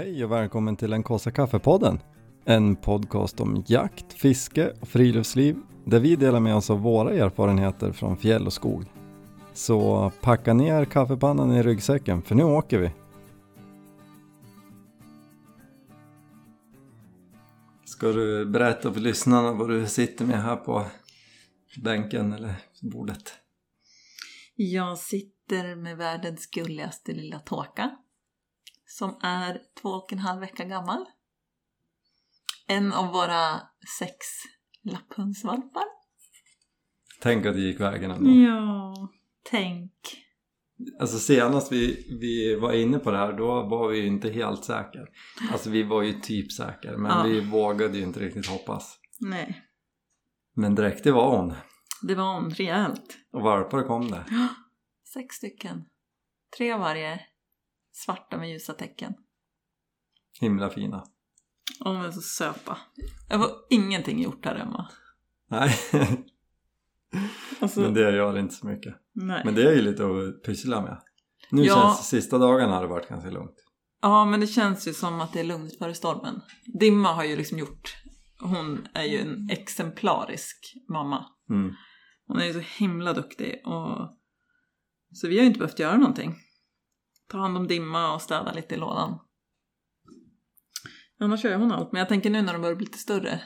Hej och välkommen till den kaffe kaffepodden. En podcast om jakt, fiske och friluftsliv där vi delar med oss av våra erfarenheter från fjäll och skog. Så packa ner kaffepannan i ryggsäcken för nu åker vi. Ska du berätta för lyssnarna vad du sitter med här på bänken eller bordet? Jag sitter med världens gulligaste lilla tåka som är två och en halv vecka gammal. En av våra sex lapphundsvalpar. Tänk att det gick vägen ändå. Ja, tänk. Alltså senast vi, vi var inne på det här då var vi ju inte helt säkra. Alltså vi var ju typ säkra men Ja. vi vågade ju inte riktigt hoppas. Nej, Men direkt det var hon. det var hon rejält. Och valpar kom det. Sex stycken. Tre varje. Svarta med ljusa tecken. Himla fina. Och de är så söta. Jag var ingenting gjort här hemma. Nej, Alltså, men det gör inte så mycket. nej. Men det är ju lite att pyssla med. Nu Ja. känns sista dagarna har det varit ganska lugnt. Ja, men det känns ju som att det är lugnt före stormen. Dimma har ju liksom gjort... Hon är ju en exemplarisk mamma. Mm. Hon är ju så himla duktig och... Så vi har ju inte behövt göra någonting. Ta hand om Dimma och städa lite i lådan. Annars gör hon allt, men jag tänker nu när de börjar bli lite större.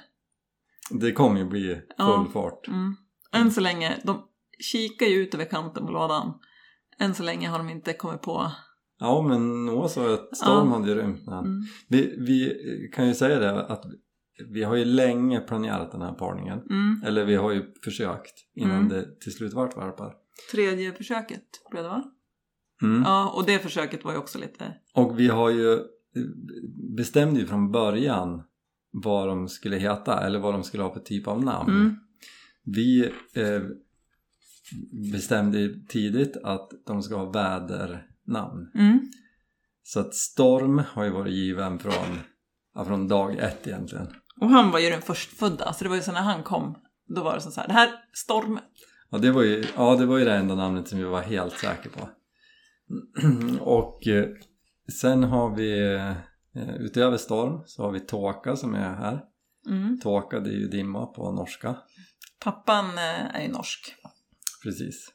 Det kommer ju bli full Ja. fart. Mm. Än så länge, de kikar ju ut över kanten på lådan. Än så länge har de inte kommit på... Ja men Noah sa att Storm Ja. hade ju rymt. när han- Mm. Vi, vi kan ju säga det att vi har ju länge planerat den här parningen. Mm. Eller vi har ju försökt innan Mm. det till slut vart valpar. Tredje försöket blev det va? Mm. Ja, och det försöket var ju också lite... Och vi har ju bestämde ju från början vad de skulle heta eller vad de skulle ha för typ av namn. Mm. Vi eh, bestämde tidigt att de ska ha vädernamn. Mm. Så att Storm har ju varit given från, ja, från dag ett egentligen. Och han var ju den förstfödda, så det var ju så när han kom, då var det så här, det här, Storm. Ja det var ju, ja, det, var ju det enda namnet som vi var helt säkra på. Och eh, sen har vi eh, utöver Storm så har vi Tåka som är här. Mm. Tåka det är ju dimma på norska. Pappan eh, är ju norsk, Precis.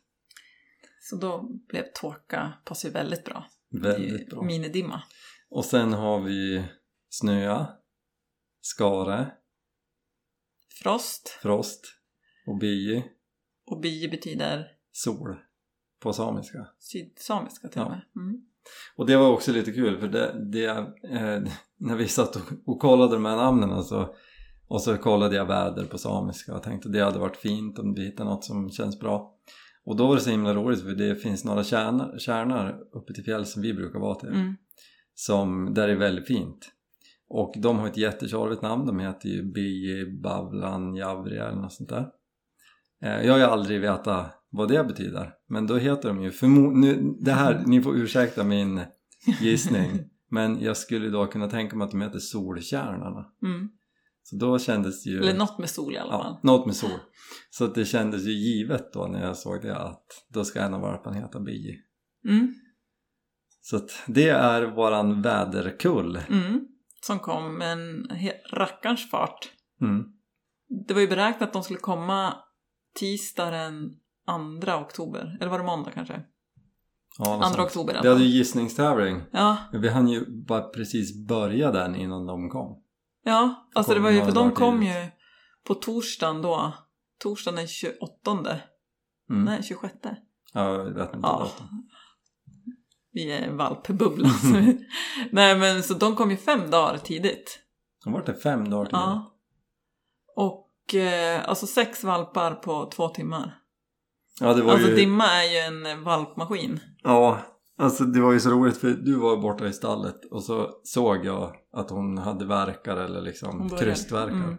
så då blev Tåka, passar ju väldigt bra. Väldigt bra. Minidimma. Och sen har vi Snöa, Skare, Frost Frost och Byi, och Bi betyder Sol på samiska. sydsamiska till och Ja. med. Mm. Och det var också lite kul för det, det eh, när vi satt och, och kollade de här namnen och så, och så kollade jag väder på samiska och tänkte det hade varit fint om vi hittade något som känns bra. Och då var det så himla roligt för det finns några kärnor, kärnor uppe till fjäll som vi brukar vara till. Mm. som, där det är väldigt fint. Och de har ett jättetjorvigt namn, de heter ju Biji, Bavlan, Javri eller något sånt där. Eh, Jag har ju aldrig vetat vad det betyder, men då heter de ju förmo- nu, det här, ni får ursäkta min gissning, men jag skulle då kunna tänka mig att de heter Solkärnorna. Mm. Så då kändes det ju... Eller något med sol i alla fall. Ja, något med sol. Så det kändes ju givet då när jag såg det att då ska en av valparna heta Biji. Mm. Så det är våran väderkull. Mm. Som kom med en rackarns fart. Mm. Det var ju beräknat att de skulle komma tisdag 2 oktober. Eller var det måndag kanske? Ja, 2 sånt. oktober Vi hade ju gissningstävling. Ja, Vi hann ju bara precis börja den innan de kom. ja. Alltså det Kom var ju, för de kom tidigt. ju på torsdagen då. Torsdagen den 28. Mm. Nej, 26. Ja, jag vet inte. Ja. Vi är valpbubblan. så vi- Nej men så de kom ju fem dagar tidigt. De var det fem dagar till. Ja. Och eh, alltså sex valpar på två timmar. Ja, det var Alltså ju... Dimma är ju en valpmaskin. Ja, alltså det var ju så roligt för du var borta i stallet och så såg jag att hon hade verkar eller liksom krystverkar.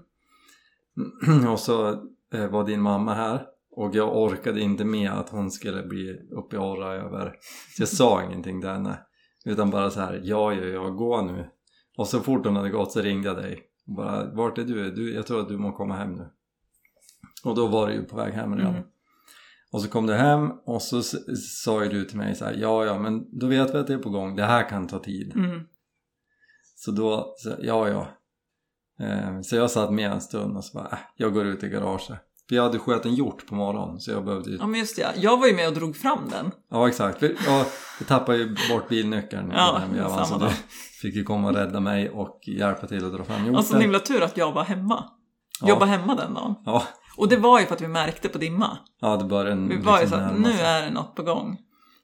Mm. och så eh, var din mamma här och jag orkade inte med att hon skulle bli uppe i orra över. Så jag sa ingenting till henne. Utan bara så här, ja, ja, ja, gå nu. Och så fort hon hade gått så ringde jag dig. Och bara, vart är du? du? Jag tror att du må komma hem nu. Och då var du ju på väg hem redan. Mm. Och så kom du hem och så sa ju du till mig så här, ja, ja, men då vet vi att det är på gång. Det här kan ta tid. Mm. Så då, så, ja ja. Eh, så jag satt med en stund och så bara, äh, jag går ut i garaget. För jag hade skjutit en hjort på morgonen så jag behövde ju... Ja men just det, ja. jag var ju med och drog fram den. Ja exakt, jag, jag tappade ju bort bilnyckeln Ja, den vevan, så samma du fick ju komma och rädda mig och hjälpa till att dra fram hjorten. Alltså himla tur att jag var hemma. Ja. Jobba hemma den dagen. Ja, Och det var ju för att vi märkte på dimma. ja det började Vi liksom var ju så att nu är det något på gång.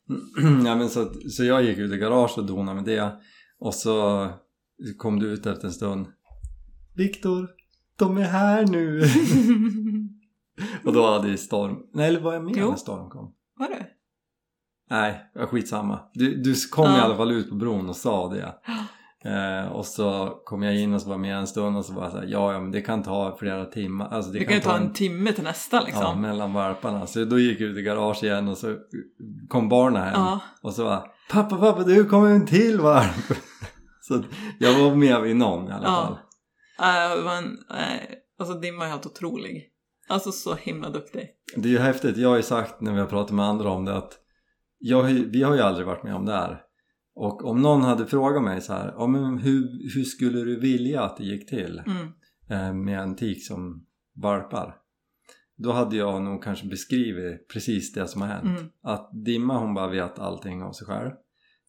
ja, men så, så jag gick ut i garaget och donade med det och så kom du ut efter en stund Viktor, de är här nu! och då hade ju storm, nej eller var jag med Jo. när storm kom? Var det? Nej, skitsamma. Du, du kom i Ja. alla fall ut på bron och sa det. Eh, och så kom jag in och så var med en stund och så var så här, ja, ja men det kan ta flera timmar. Alltså det, Det kan ju ta en timme till nästa Ja, liksom. mellan varparna. Så då gick jag ut i garage igen och så kom barnen hem. Ja. Och så var pappa, pappa, du kommer en till varp. så jag var med vid någon i alla Ja. fall. Äh, det var en, äh, alltså Dimma är helt otrolig. Alltså så himla duktig. Det är ju häftigt. Jag har ju sagt när vi har pratat med andra om det att jag, vi har ju aldrig varit med om det här. Och om någon hade frågat mig så här, ja, men hur, hur skulle du vilja att det gick till Mm. eh, med en tik som valpar? Då hade jag nog kanske beskrivit precis det som har hänt. Mm. Att Dimma hon bara vet allting av sig själv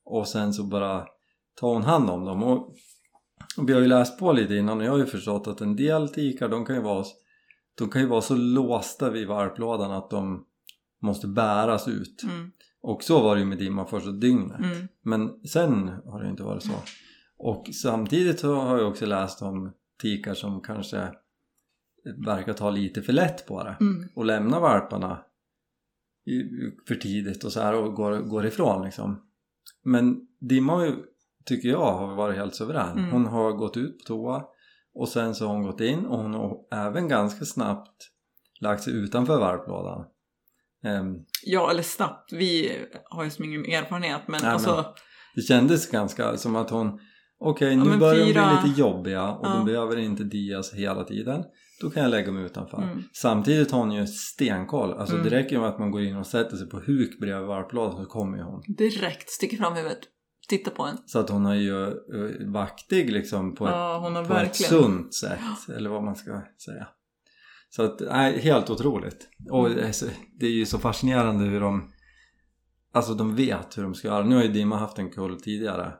och sen så bara tar hon hand om dem och, och vi har ju läst på lite innan och jag har ju förstått att en del tikar de kan ju vara de kan ju vara så låsta vid varplådan att de måste bäras ut Mm. Och så var det ju med Dimma första dygnet Mm. men sen har det inte varit så och samtidigt så har jag också läst om tikar som kanske verkar ta lite för lätt på det Mm. och lämnar valparna för tidigt och så här och går, går ifrån liksom. Men Dimma har ju, tycker jag har varit helt suverän. Mm. Hon har gått ut på toa och sen så har hon gått in och hon har även ganska snabbt lagt sig utanför valplådan. Ehm, Ja, eller snabbt. Vi har ju så mycket erfarenhet men Nej, alltså... men- det kändes ganska som att hon okej Ja, nu men börjar fyra- de bli lite jobbiga och Ja. de behöver inte dias hela tiden. Då kan jag lägga mig utanför. Mm. Samtidigt har hon ju stenkoll. Alltså Mm. det räcker ju med att man går in och sätter sig på huk bredvid varplådan så kommer ju hon. Direkt sticker fram huvudet. Titta på en. Så att hon är ju eh, vaktig liksom på, Ja, ett, på ett sunt sätt. Eller vad man ska säga. Så att, nej, helt otroligt. Och Mm. det är så- det är ju så fascinerande hur de Alltså de vet hur de ska göra. Nu har ju Dimma haft en kull tidigare.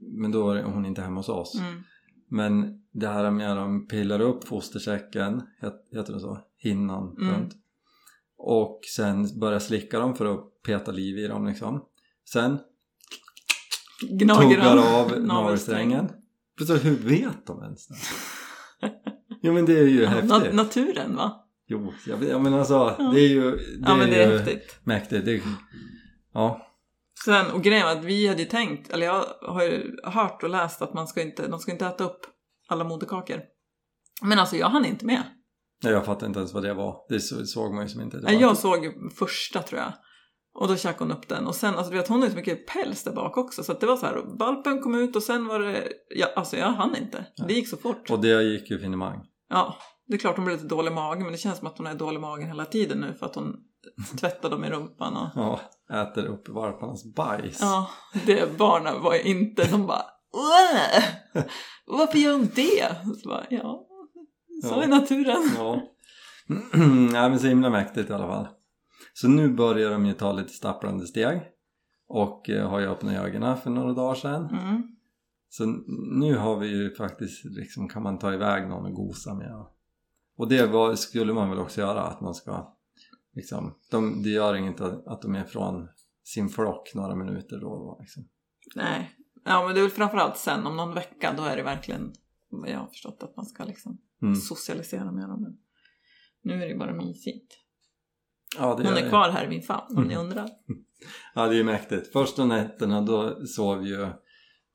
Men då är hon inte hemma hos oss. Mm. Men det här med att de pillar upp fostersäcken, het- heter det så? Hinnan Mm. runt. Och sen börjar slicka dem för att peta liv i dem liksom. Sen Gnager tuggar av av navelsträngen. Hur vet de ens det? Jo men det är ju Ja, häftigt. na- naturen va? Jo, jag vet, ja, men alltså Ja. det är ju det Ja men det är ju häftigt. mäktigt. Det, ja, Sen, och grejen var att vi hade ju tänkt, eller jag har ju hört och läst att man ska inte, de ska inte äta upp alla moderkakor. Men alltså jag hann inte med. Nej, jag fattar inte ens vad det var. Det så- såg man ju som inte. Det Jag såg första tror jag. Och då käkade hon upp den. Och sen, alltså du vet hon har ju så mycket päls där bak också. Så att det var så här, valpen kom ut och sen var det, ja, alltså jag hann inte. Det gick så fort. Och det gick ju finemang. Ja, det är klart hon blir lite dålig i magen. Men det känns som att hon är dålig i magen hela tiden nu. För att hon tvättar dem i rumpan och... Ja, äter upp valparnas bajs. Ja, det barnen var ju inte, de bara "Åh! Varför gör hon det? Så bara, ja, så Ja. är naturen. Ja. Nej men så himla mäktigt i alla fall. Så nu börjar de ju ta lite stapplande steg. Och eh, har ju öppnat ögonen för några dagar sedan. Mm. Så nu har vi ju faktiskt liksom kan man ta iväg någon och gosa med. Och det var, skulle man väl också göra att man ska liksom, de, det gör inget att att de är från sin flock några minuter då och då liksom. Nej, ja men det är väl framförallt sen om någon vecka då är det verkligen vad jag har förstått att man ska liksom Mm. socialisera med dem. Men nu är det bara mysigt. Ja, det Hon är det. kvar här i min famn om ni Mm. undrar. Ja det är ju mäktigt. Första nätterna då sov ju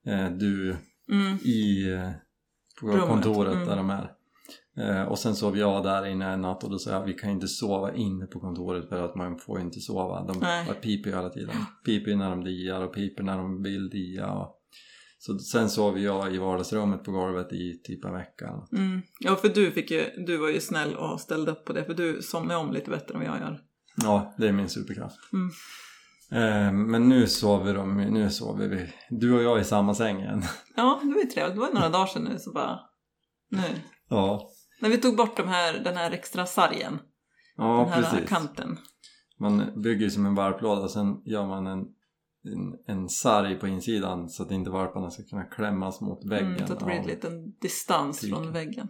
eh, du Mm. i eh, på Rummet, kontoret mm. där de är. Eh, och sen sov jag där inne en natt och då sa jag vi kan inte sova inne på kontoret för att man får inte sova. De Nej. piper ju hela tiden. Piper när de diar och piper när de vill dia. Och... Så sen sov jag i vardagsrummet på golvet i typ en vecka. Mm. Ja för du, fick ju, du var ju snäll och ställde upp på det för du somnade om lite bättre än vad jag gör. Ja, det är min superkraft. Mm. Eh, men nu sover de, nu sover vi, du och jag i samma säng igen. Ja, det var ju trevligt. Det var några dagar sedan nu så bara... Nu. Ja, När vi tog bort de här, den här extra sargen. ja den här precis. kanten. Man bygger ju som en varplåda sen gör man en, en, en sarg på insidan så att inte varparna ska kunna klämmas mot väggen. Mm, så att det blir en liten distans Tyken. från väggen.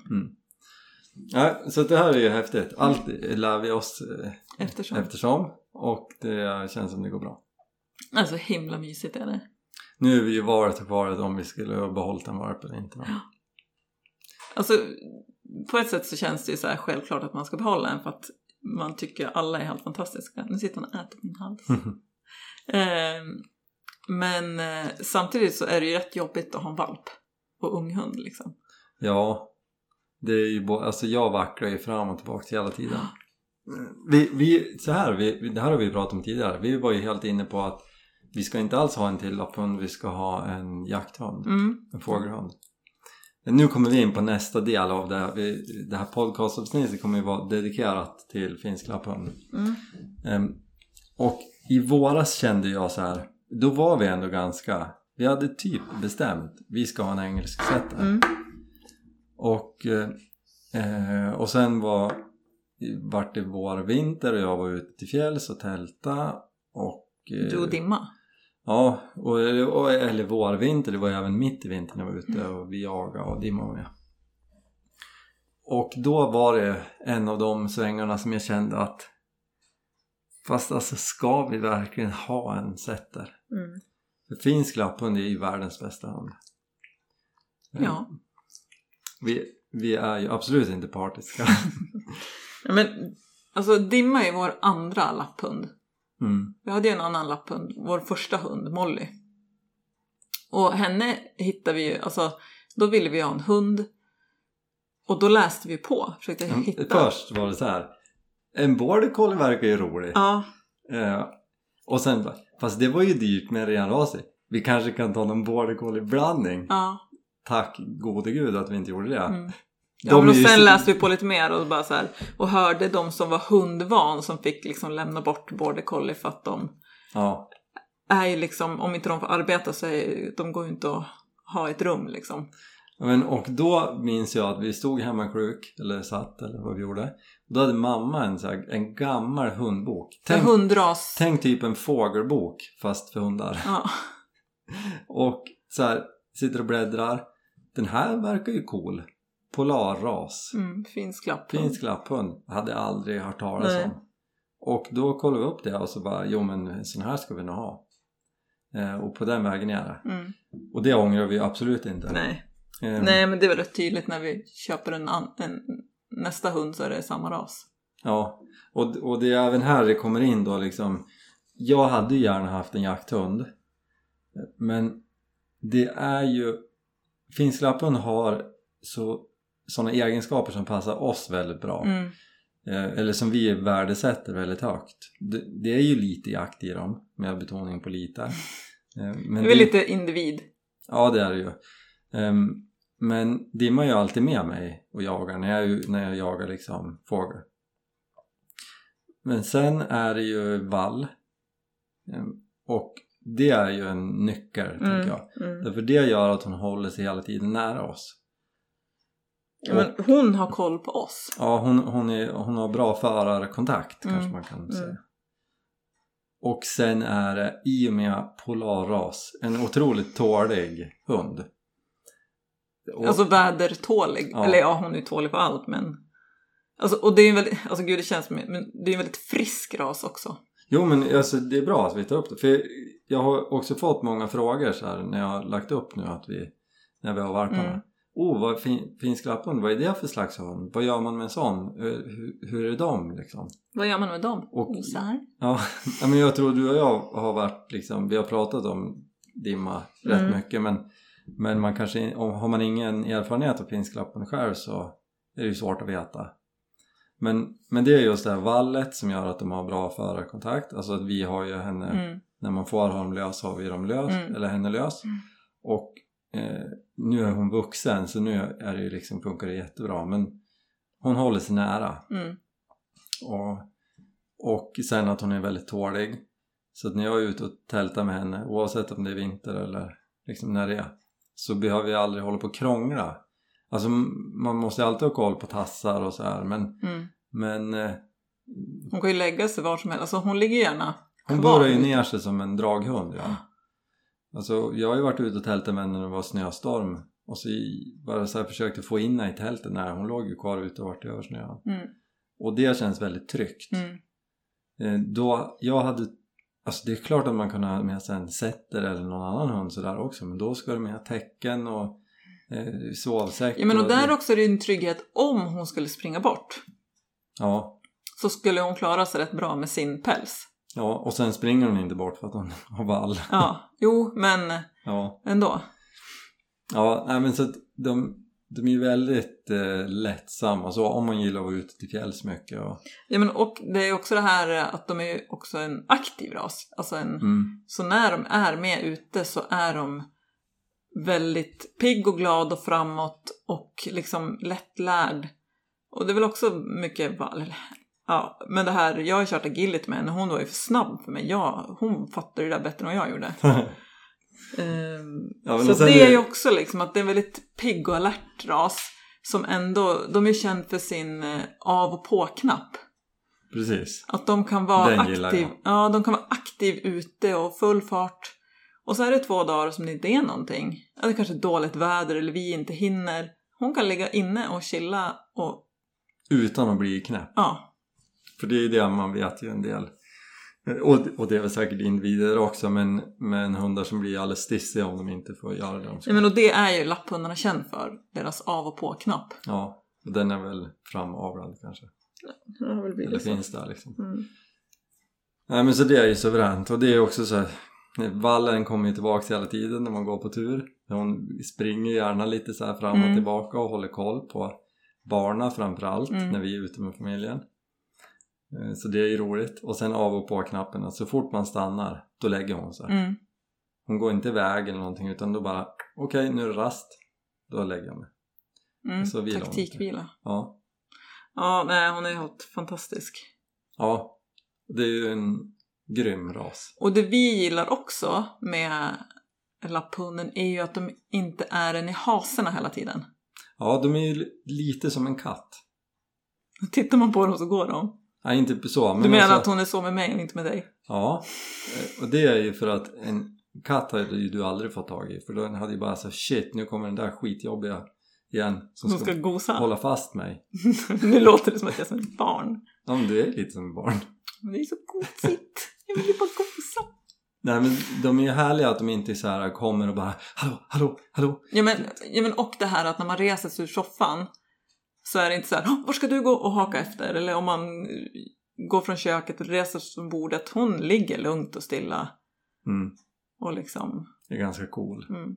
Ja, så det här är ju häftigt. Allt lär vi oss eh, Eftersom. eftersom och det känns som det går bra. Alltså himla mysigt är det. Nu är vi ju varet och varet om vi skulle ha behållit en varp eller inte. Då. Alltså på ett sätt så känns det ju så här självklart att man ska behålla en för att man tycker alla är helt fantastiska. Nu sitter han och äter på min hals. Ehm, men eh, samtidigt så är det ju rätt jobbigt att ha en valp och unghund liksom. Ja, det är ju alltså jag vacklar ju fram och tillbaka hela tiden. Vi, vi, så här, vi, det här har vi pratat om tidigare. Vi var ju helt inne på att vi ska inte alls ha en till lapphund, vi ska ha en jakthund, Mm. en fågelhund. Men Nu kommer vi in på nästa del av det här. Vi, det här podcastavsnittet kommer ju vara dedikerat till finsk lapphund. Mm. Ehm, och i våras kände jag så här, då var vi ändå ganska, vi hade typ bestämt, vi ska ha en engelsk setter. Mm. Och, eh, och sen var, vart det vår vinter och jag var ute till fjälls och tälta och... eh, Du och Dimma. Ja, och, och, eller vår vinter, det var ju även mitt i vintern jag var ute och vi jagade och Dimma var med. Och då var det en av de svängarna som jag kände att fast alltså ska vi verkligen ha en setter? Mm. För finsk lapphund är ju världens bästa hund. Ja. Vi, vi är ju absolut inte partiska. Men alltså Dimma är vår andra lapphund. Mm. Vi hade ju en annan lapphund, vår första hund, Molly. Och henne hittade vi ju, alltså då ville vi ha en hund. Och då läste vi på, försökte hitta. Först var det så här. En border collie verkar ju rolig. Ja, Eh, och sen bara, fast det var ju dyrt med en renrasig. Vi kanske kan ta någon border collie blandning. ja. Tack gode gud att vi inte gjorde det. Mm. De Ja, men och sen läste vi på lite mer och bara så här, och hörde de som var hundvan som fick liksom lämna bort border collie för att de Ja, är ju liksom, om inte de får arbeta så är, de går ju inte att ha ett rum liksom. men, och då minns jag att vi stod hemma sjuk, eller satt eller vad vi gjorde. Då hade mamma en, så här, en gammal hundbok. Tänk, hundras. tänk typ en fågelbok fast för hundar. Ja. Och så här, sitter och bläddrar. Den här verkar ju cool. Polarras. Mm, finsk lapphund. Finsk lapphund. Hade aldrig hört talas Nej. om. Och då kollade vi upp det och så bara, jo men en sån här ska vi nog ha. Eh, och på den vägen är det. Mm. Och det ångrar vi absolut inte. Nej. Eh, Nej, men det är väl rätt tydligt när vi köper en, an- en nästa hund så är det samma ras. Ja, och, och det är även här det kommer in då liksom. Jag hade ju gärna haft en jakthund. Men det är ju, finsk lapphund har så, sådana egenskaper som passar oss väldigt bra. Mm. Eh, eller som vi värdesätter väldigt högt. Det, det är ju lite jakt i dem, med betoning på lite. Eh, men Det är väl lite individ. Ja det är det ju. Ehm, men Dimma är ju alltid med mig och jagar när jag, när jag jagar liksom fågel. Men sen är det ju vall. Ehm, och det är ju en nyckel tänker jag. Mm. Därför det gör att hon håller sig hela tiden nära oss. Ja, men hon har koll på oss. Ja, hon, hon, är, hon har bra förarkontakt Mm, kanske man kan säga. mm. Och sen är det i och med polarras en otroligt tålig hund. Och, Alltså vädertålig. Ja. Eller ja, hon är ju tålig på allt men... Alltså, och det är ju en väldigt, alltså gud det känns som, men det är en väldigt frisk ras också. Jo men alltså, det är bra att vi tar upp det. För jag har också fått många frågor så här när jag har lagt upp nu att vi, när vi har valparna. Mm. Oh, vad fin, finsk lapphund, vad är det för slags hund? Vad gör man med en sån? Hur, hur, är de liksom? Vad gör man med dem? Och- Osar? Ja, ja, men jag tror du och jag har varit liksom, vi har pratat om dimma rätt Mm. mycket men, men man kanske, om, har man ingen erfarenhet av finsk lapphund själv så är det ju svårt att veta. Men, men det är just det här vallet som gör att de har bra förarkontakt, alltså att vi har ju henne, Mm. när man får ha dem lös har vi dem lös, Mm. eller henne lös. Mm. Och eh, nu är hon vuxen så nu är det ju liksom, funkar det jättebra men hon håller sig nära Mm. och, och sen att hon är väldigt tålig Så att när jag är ute och tältar med henne, oavsett om det är vinter eller liksom när det är, så behöver jag aldrig hålla på och krångla. Alltså man måste ju alltid ha koll på tassar och så här men, Mm. men eh, Hon kan ju lägga sig var som helst. Alltså hon ligger gärna hon kvar. borrar ju ner sig som en draghund. Ja. Alltså jag har ju varit ute och tältat med henne när det var snöstorm och så bara så här försökte få in henne i tältet. Nej, hon låg ju kvar ute och vart det översnöat. Mm. Och det känns väldigt tryggt. Mm. Eh, då, jag hade Alltså det är klart att man kan ha med sig en setter eller någon annan hund sådär också men då ska det med tecken och eh, sovsäck Ja men och där det, också är det en trygghet om hon skulle springa bort. ja, Så skulle hon klara sig rätt bra med sin päls. ja, och sen springer hon inte bort för att hon har vall Ja, jo men ja, ändå. ja nej, men så att de, de är ju väldigt eh, lättsamma så om man gillar att vara ute till fjälls mycket och, Ja men och det är också det här att de är ju också en aktiv ras. Alltså en, mm, Så när de är med ute så är de väldigt pigg och glad och framåt och liksom lättlärd. Och det är väl också mycket, ja, men det här, jag har kört agility med henne, hon var ju för snabb för mig. Jag, hon fattade det där bättre än vad jag gjorde. Ehm, Ja, så det är ju också liksom att det är en väldigt pigg och alert ras. Som ändå, de är ju känd för sin eh, av och på-knapp. precis Att de kan vara aktiv, ja, de kan vara aktiv ute och full fart. Och så är det två dagar som det inte är någonting. Ja, det kanske är dåligt väder eller vi inte hinner. Hon kan ligga inne och chilla och utan att bli knäpp ja, För det är ju det man vet ju en del. Och, och det är väl säkert individer också men, men hundar som blir alldeles stissiga om de inte får göra det de ska. ja men och det är ju lapphundarna känd för. Deras av och på-knapp. Ja, och den är väl framavlad kanske. Det har väl Eller finns där liksom. Mm. Nej men så det är ju suveränt och det är också så här. Vallen kommer ju tillbaka hela tiden när man går på tur. Hon springer gärna lite så här fram och Mm. tillbaka och håller koll på barna framförallt Mm. när vi är ute med familjen. Eh, Så det är ju roligt. Och sen av och på knappen. Så fort man stannar, då lägger hon sig. Mm. Hon går inte iväg eller någonting utan då bara okej nu är det rast. Då lägger jag mig. Mm. Så vilar Taktikvila. Ja. Ja, nej hon är helt fantastisk. Ja. Det är ju en grym ras. Och det vi gillar också med lapphunden är ju att de inte är en i haserna hela tiden. Ja, de är ju li- lite som en katt. Tittar man på dem så går de. Nej, inte så. Men Du menar alltså- att hon är så med mig och inte med dig? Ja, eh, och det är ju för att en katt hade ju du aldrig fått tag i. För då hade ju bara så shit, nu kommer den där skitjobbiga igen som Hon ska, ska gosa. hålla fast mig. nu låter det som att jag är som ett barn. Ja, men du är lite som ett barn. Men det är så gosigt. Jag vill ju bara gosa. Nej, men de är ju härliga att de inte så här kommer och bara hallå, hallå, hallå. Ja men, ja men och det här att när man reser sig ur soffan så är det inte så här, "Åh, var ska du gå och haka efter? Eller om man eh, går från köket och reser sig från bordet, hon ligger lugnt och stilla Mm, och liksom det är ganska cool. Mm.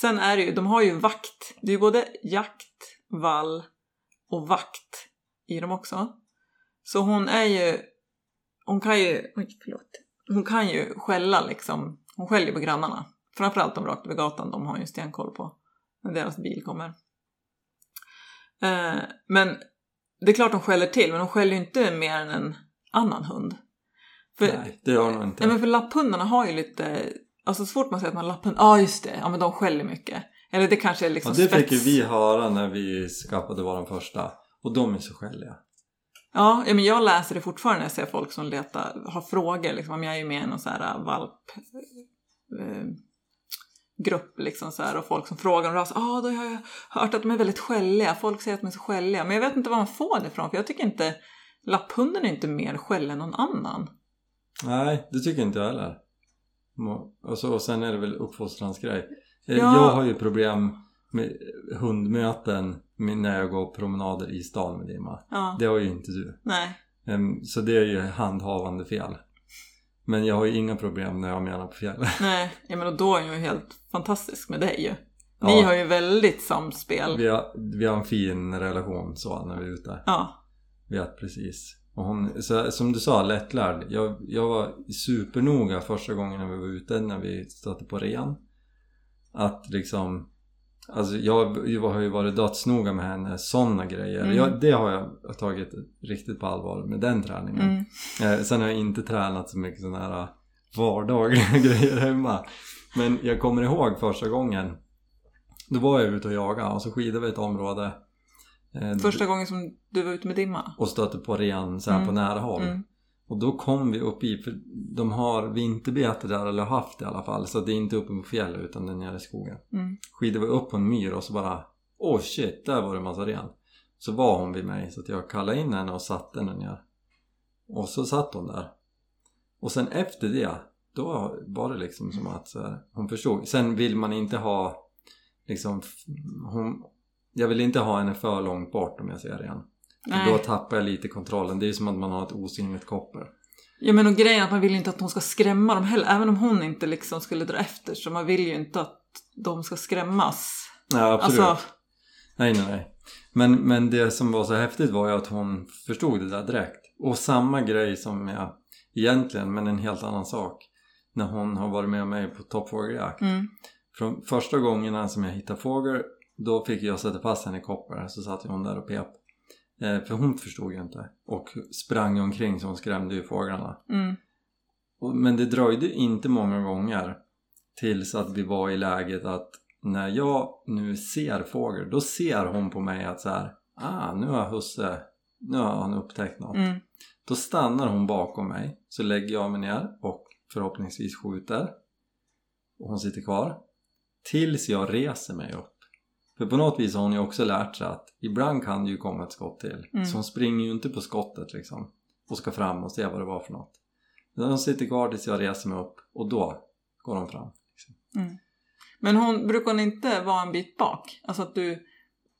Sen är det ju, de har ju vakt. Det är ju både jakt, vall och vakt i dem också. Så hon är ju, hon kan ju, oj förlåt. Hon kan ju skälla liksom, hon skäller på grannarna. Framförallt de rakt över gatan, de har ju stenkoll på när deras bil kommer. Eh, men det är klart de skäller till, men de skäller ju inte mer än en annan hund. För, Nej, det gör de inte. Ja men för lapphundarna har ju lite, alltså så fort man säger att man har lapphund, ja ah, just det, ja men de skäller mycket. Eller det kanske är liksom och det fick ju spets. vi höra när vi skaffade vår första. Och de är så skälliga. Ja, ja, men jag läser det fortfarande när jag ser folk som letar, har frågor liksom, om jag är med i någon så här valp eh, grupp liksom så här och folk som frågar om ras, ah, då har jag hört att de är väldigt skälliga, folk säger att de är så skälliga, men jag vet inte var man får det ifrån för jag tycker inte, lapphunden är inte mer skällig än någon annan. Nej, det tycker inte jag heller. Må- Och, så, och sen är det väl uppfostransgrej. Eh, Ja. Jag har ju problem med hundmöten när jag går promenader i stan med Dimma. Ja, Det har ju inte du. nej. Em, Så det är ju handhavande fel. Men jag har ju inga problem när jag menar på fjället. Nej, ja, men och då är hon ju helt fantastisk med dig ju. Ni Ja. har ju väldigt samspel. Vi har, vi har en fin relation så när vi är ute. Ja, Vet precis. Och hon, så, som du sa, lättlärd. Jag, jag var supernoga första gången när vi var ute när vi stötte på ren. Att liksom Alltså jag, jag har ju varit dödsnoga med henne, sådana grejer. Mm. Jag, det har jag tagit riktigt på allvar med den träningen. Mm. Eh, sen har jag inte tränat så mycket sådana här vardagliga grejer hemma. Men jag kommer ihåg första gången. Då var jag ute och jagade och så skidade vi ett område. eh, Första gången som du var ute med dimma? Och stötte på ren så här Mm. på nära håll. Och då kom vi upp i, för de har vinterbete där, eller haft det i alla fall. Så det är inte uppe på fjället utan det är nere i skogen. Mm. Skidade vi upp på en myr och så bara Åh oh shit, där var det massa ren. Så var hon vid mig så att jag kallade in henne och satte henne ner. Och så satt hon där. Och sen efter det, då var det liksom som att så här, hon förstod. Sen vill man inte ha liksom, hon, jag vill inte ha henne för långt bort om jag ser ren. För Nej. då tappar jag lite kontrollen. Det är som att man har ett osynligt koppel. Ja men och grejen är att man vill ju inte att hon ska skrämma dem heller. Även om hon inte liksom skulle dra efter så man vill ju inte att de ska skrämmas. Ja absolut. Alltså, Nej nej nej. Men, men det som var så häftigt var ju att hon förstod det där direkt. Och samma grej som jag egentligen, men en helt annan sak. När hon har varit med mig på toppfågeljakt. mm, Från första gångerna som jag hittade fågel då fick jag sätta fast henne i koppel så satt hon där och pep. Eh, för hon förstod ju inte och sprang omkring så hon skrämde ju fåglarna. mm, men det dröjde inte många gånger tills att vi var i läget att när jag nu ser fågel då ser hon på mig att så här, ah nu har husse, nu har han upptäckt något. mm, Då stannar hon bakom mig så lägger jag mig ner och förhoppningsvis skjuter och hon sitter kvar tills jag reser mig upp. För på något vis har hon ju också lärt sig att ibland kan det ju komma ett skott till. Mm. Så hon springer ju inte på skottet liksom och ska fram och se vad det var för något. Utan hon sitter kvar tills jag reser mig upp och då går hon fram. mm. Men hon, brukar hon inte vara en bit bak? Alltså att du,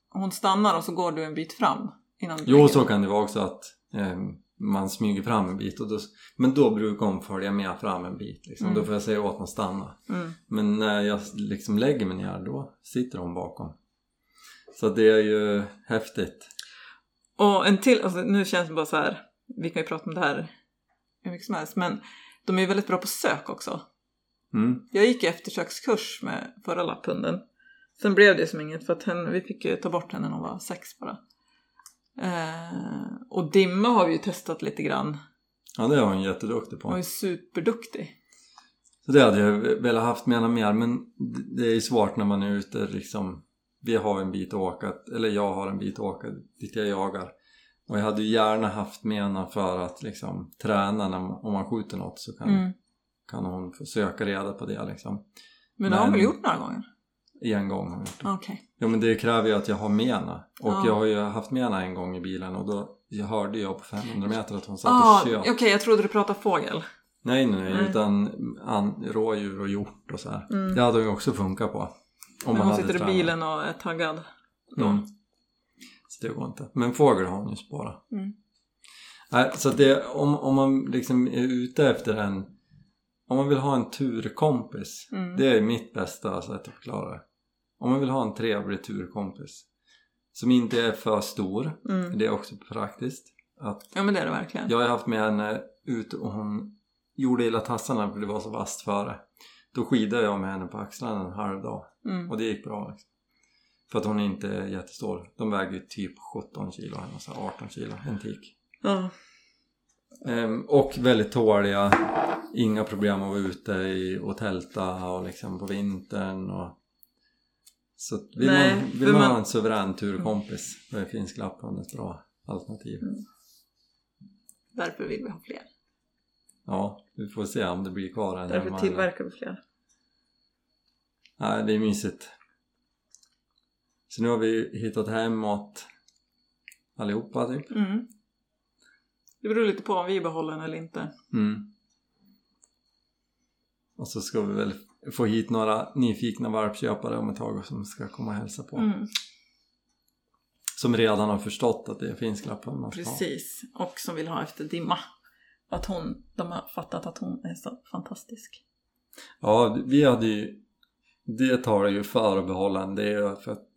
hon stannar och så går du en bit fram? Innan Jo, lägger så kan det vara också att eh, man smyger fram en bit och då, men då brukar hon följa med fram en bit liksom. Mm. Då får jag säga åt henne att stanna. Mm, Men när jag liksom lägger mig ner då sitter hon bakom. Så det är ju häftigt. Och en till, alltså nu känns det bara så här, vi kan ju prata om det här hur mycket som helst, men de är ju väldigt bra på sök också. Mm. Jag gick eftersökskurs med förra lapphunden. Sen blev det som inget för att henne, vi fick ju ta bort henne när hon var sex bara. Eh, och Dimma har vi ju testat lite grann. Ja det är hon jätteduktig Hon på. ju superduktig. Så det hade jag velat haft med henne mer men det är ju svårt när man är ute liksom. Vi har en bit att åka, eller jag har en bit att åka dit jag jagar. Och jag hade ju gärna haft med henne för att liksom träna när man, om man skjuter något så kan, Mm. kan hon få söka reda på det liksom. Men det har hon väl gjort några gånger? En gång har hon gjort det. Okej. Ja men det kräver ju att jag har med henne. Och Ja. jag har ju haft med henne en gång i bilen och då jag hörde jag på 500 meter att hon satt Ah, och Okej, tjöt. jag trodde du pratade fågel. Nej nej nej Nej. utan an, rådjur och hjort och så här. Mm. Det hade hon ju också funkat på. Om man hon sitter i tränat. bilen och är taggad. Då. Mm. Så det går inte. Men fågel har hon ju spårat. Mm. Nej, så det, om, om man liksom är ute efter en om man vill ha en turkompis Mm. det är mitt bästa sätt att förklara det. Om man vill ha en trevlig turkompis som inte är för stor Mm. det är också praktiskt att Ja men det är det verkligen. jag har haft med henne ut och hon gjorde illa tassarna för det var så vasst före då skidade jag med henne på axlarna en halv dag Mm. och det gick bra liksom. För att hon inte är jättestor. De väger ju typ 17 kilo, eller så här 18 kilo, en tik. Ja. Ehm, och väldigt tåliga. Inga problem att vara ute i och tälta och liksom på vintern och så vill Nej, man, vill man man- ha en suverän turkompis då är finsk lapphund ett bra alternativ. Mm. Därför vill vi ha fler. Ja, vi får se om det blir kvar en Därför tillverkar vi fler. Nej, det är mysigt. Så nu har vi hittat hem åt allihopa typ. Mm. Det beror lite på om vi behåller den eller inte. Mm. Och så ska vi väl få hit några nyfikna valpköpare om ett tag som ska komma och hälsa på. Mm. Som redan har förstått att det är finsk ha. Precis. Och som vill ha efter Dimma. Att hon, de har fattat att hon är så fantastisk. Ja, vi hade ju det talar ju för att behålla en. Det är för att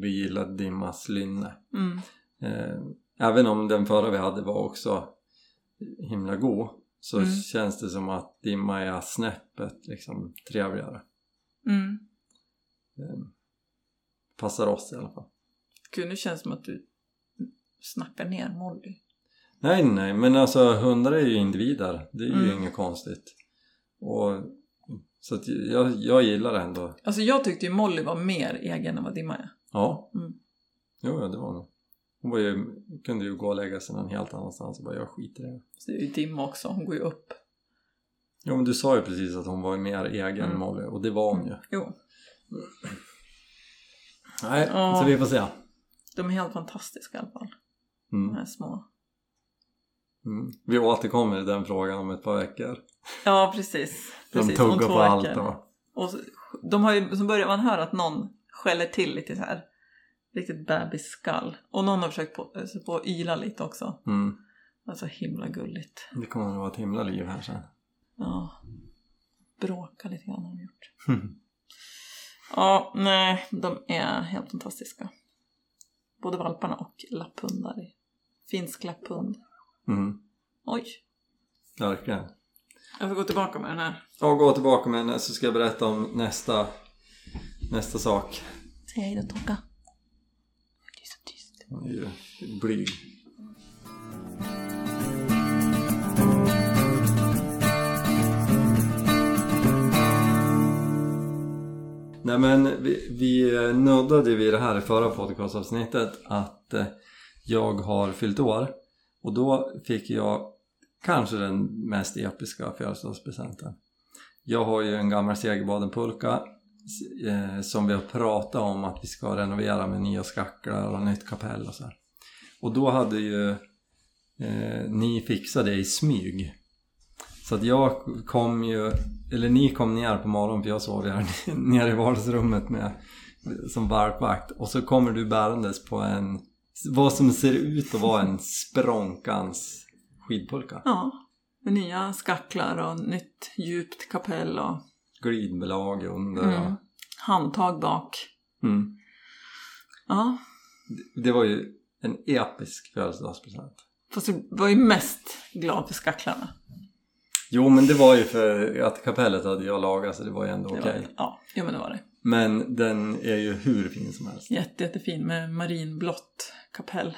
vi gillar Dimmas lynne. Mm. Eh, även om den förra vi hade var också himla god så Mm. känns det som att Dimma är snäppet liksom trevligare. Mm. Eh, Passar oss i alla fall. Gud, nu känns det som att du snackar ner Molly. Nej, nej, men alltså hundar är ju individer. Det är ju Mm. inget konstigt. Och, så att jag, jag gillar det ändå. Alltså jag tyckte ju Molly var mer egen än vad Dimma är. Ja. Mm. Jo, ja, det var hon. Hon var ju, kunde ju gå och lägga sig någon helt annanstans och bara jag skiter i det. Så det är ju Dimma också, hon går ju upp. Ja, men du sa ju precis att hon var mer egen Mm. Molly och det var hon ju. Jo, Nej, Ja. så vi får se. de är helt fantastiska i alla fall. De Mm. här små. Mm. Vi återkommer i den frågan om ett par veckor. Ja, precis. De precis. tuggar två på allt då. Och så, de har ju, så börjar man höra att någon skäller till lite så här. Riktigt bebisskall. Och någon har försökt på, sig på att yla lite också. Mm. Alltså himla gulligt. Det kommer att vara ett himla liv här sen. Ja. Bråka lite grann har de gjort. Ja, nej, de är helt fantastiska. Både valparna och lapphundar. Finsk lapphund. Mm. Oj, Verkligen. jag får gå tillbaka med den här. Och gå tillbaka med henne så ska jag berätta om nästa, nästa sak. Säg hej då Tocka. Det är så tyst. Ju blyg. Nej men vi, vi nuddade vid det här i förra podcastavsnittet att eh, jag har fyllt år och då fick jag kanske den mest episka födelsedagspresenten. Jag har ju en gammal Segerbaden-pulka eh, som vi har pratat om att vi ska renovera med nya skacklar och nytt kapell och så här. Och då hade ju eh, ni fixat det i smyg. Så att jag kom ju, eller ni kom ner på morgonen för jag sov ju här nere i vardagsrummet med, som varpvakt och så kommer du bärandes på en, vad som ser ut att vara en språnkans skidpulka. Ja, med nya skacklar och nytt djupt kapell och Glidbelag under mm. handtag bak. mm. Ja, Det var ju en episk födelsedagspresent. fast du var ju mest glad för skacklarna. Jo men det var ju för att kapellet hade jag lagat så det var ju ändå Det okej. var, ja, jo men det var det. Men den är ju hur fin som helst. Jätte, jättefin med marinblått kapell.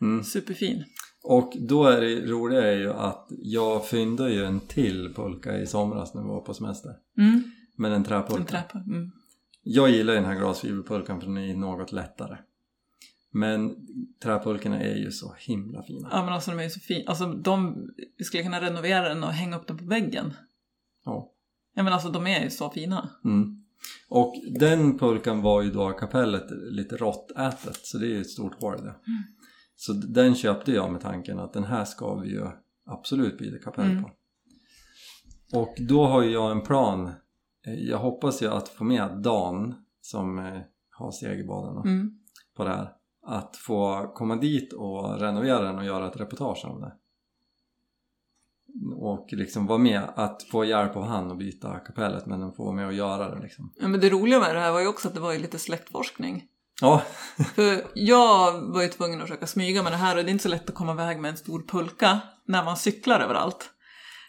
Mm. Superfin. Och då är det roliga är ju att jag fyndade ju en till pulka i somras när vi var på semester. Mm, Men en träpulka. en träpa. Mm. Jag gillar ju den här glasfiberpulkan för den är något lättare. Men träpulkorna är ju så himla fina. Ja men alltså de är ju så fina. Alltså de, vi skulle kunna renovera den och hänga upp den på väggen. Ja. Ja men alltså de är ju så fina. Mm. Och den pulkan var ju då kapellet lite råttätet så det är ju ett stort hål det. Så den köpte jag med tanken att den här ska vi ju absolut byta kapell Mm. på. Och då har ju jag en plan. Eh, Jag hoppas ju att få med Dan som eh, har segerbaden Mm. på det här. Att få komma dit och renovera den och göra ett reportage om det. Och liksom vara med, att få hjälp av han att byta kapellet men att få vara med och göra det liksom. Ja, men det roliga med det här var ju också att det var ju lite släktforskning. Ja, För jag var ju tvungen att försöka smyga med det här och det är inte så lätt att komma iväg med en stor pulka när man cyklar överallt.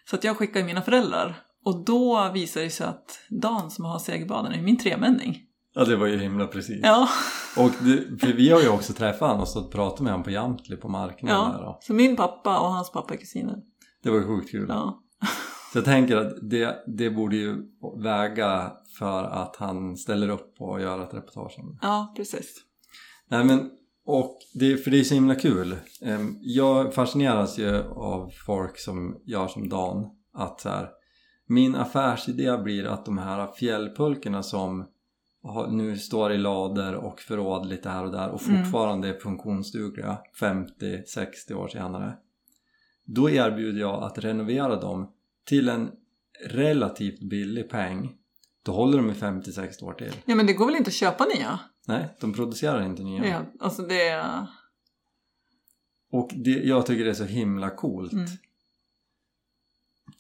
Så att jag skickade mina föräldrar och då visade det sig att Dan som har segerbaden är min tremänning. ja det var ju himla precis. Ja, Och det, för vi har ju också träffat honom och stått och pratat med honom på Jamtli på marknaden där ja. då. så min pappa och hans pappa är kusiner. Det var ju sjukt kul. Ja. Så jag tänker att det, det borde ju väga för att han ställer upp att göra ett reportage om det. ja, precis. Nej men, och det, för det är så himla kul. Ehm, Jag fascineras ju av folk som gör som Dan. Att så här, min affärsidé blir att de här fjällpulkorna som nu står i lader och förråd lite här och där och Mm. fortfarande är funktionsdugliga 50-60 år senare. Då erbjuder jag att renovera dem till en relativt billig peng. Då håller de i 50-60 år till. Ja, men det går väl inte att köpa nya? Nej, de producerar inte nya. Ja, alltså det är... Och det, jag tycker det är så himla coolt. Mm.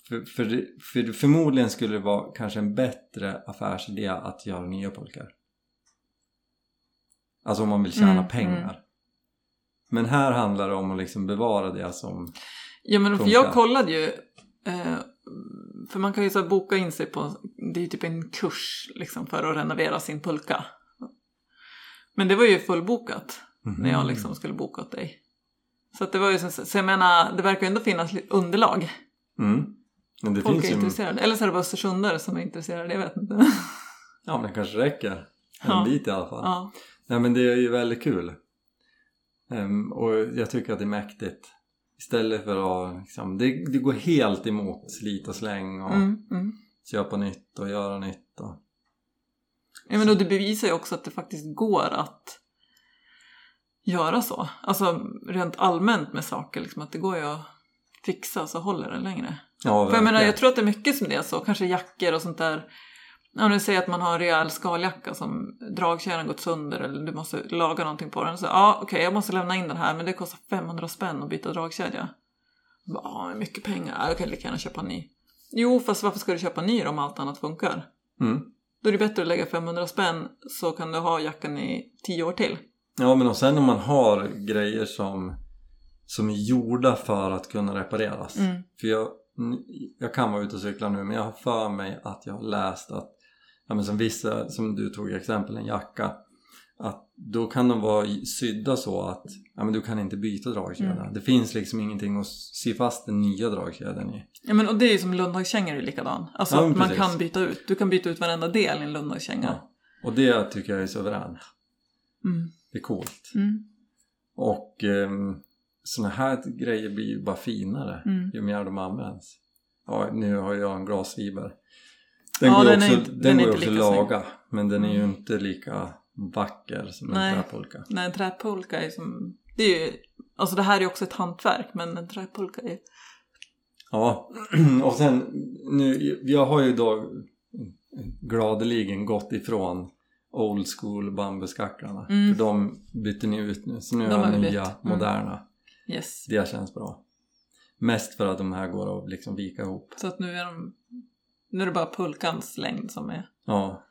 För, för, för förmodligen skulle det vara kanske en bättre affärsidé att göra nya pulkar. Alltså om man vill tjäna Mm, pengar. mm. Men här handlar det om att liksom bevara det som... Ja men för jag kollade ju, eh, för man kan ju så boka in sig på, det är ju typ en kurs liksom för att renovera sin pulka. Men det var ju fullbokat när jag Mhm. liksom skulle boka åt dig. Så att det var ju så, så jag menar, det verkar ju ändå finnas underlag. Mm. Men det Folk finns är ju... intresserade. Eller så är det bara östersundare som är intresserade, jag vet inte. Ja men det kanske räcker. En Ja. bit i alla fall. ja. Nej men det är ju väldigt kul. Ehm, och jag tycker att det är mäktigt. Istället för att liksom, det, det går helt emot slit och släng och Mm, mm. köpa nytt och göra nytt. Och, Ja, men då det bevisar ju också att det faktiskt går att göra så. Alltså rent allmänt med saker, liksom, att det går ju att fixa så håller det längre. ja, För jag menar, verkligen. jag tror att det är mycket som det är så, kanske jackor och sånt där. Om du säger att man har en rejäl skaljacka som dragkedjan gått sönder eller du måste laga någonting på den. Så ja, okej, jag måste lämna in den här men det kostar 500 spänn att byta dragkedja. Ja, men mycket pengar. Ja, Jag kan lika gärna köpa en ny. Jo, fast varför ska du köpa en ny om allt annat funkar? Mm. Då är det bättre att lägga 500 spänn så kan du ha jackan i 10 år till. Ja men och sen om man har grejer som, som är gjorda för att kunna repareras. Mm. För jag, jag kan vara ute och cykla nu men jag har för mig att jag har läst att ja, men som vissa, som du tog exempel en jacka att då kan de vara sydda så att ja, men du kan inte byta dragkedja. Mm. Det finns liksom ingenting att sy fast den nya dragkedjan i. Ja, men och det är ju som lundhagskängor är likadan. Alltså Ja, att man kan byta ut. Du kan byta ut varenda del i en lundhagskänga. Ja. Och det tycker jag är suveränt. Mm. Det är coolt. Mm. Och um, såna här grejer blir ju bara finare Mm. ju mer de används. Ja, nu har jag en glasfiber. Den Ja, går ju den är också, inte- den den är går inte också lika snygg. laga. Men den är ju Mm. inte lika vacker som Nej. en träpolka. Nej, en träpulka är som... Det är ju... Alltså det här är ju också ett hantverk, men en träpulka är... Ja, och sen nu, jag har ju då gladeligen gått ifrån old school bambuskacklarna. Mm. För de bytte ni ut nu. Så nu De har jag nya, bytt. Mm. moderna. Yes. Det känns bra. Mest för att de här går att liksom vika ihop. Så att nu är de... Nu är det bara pulkans längd som är... Ja.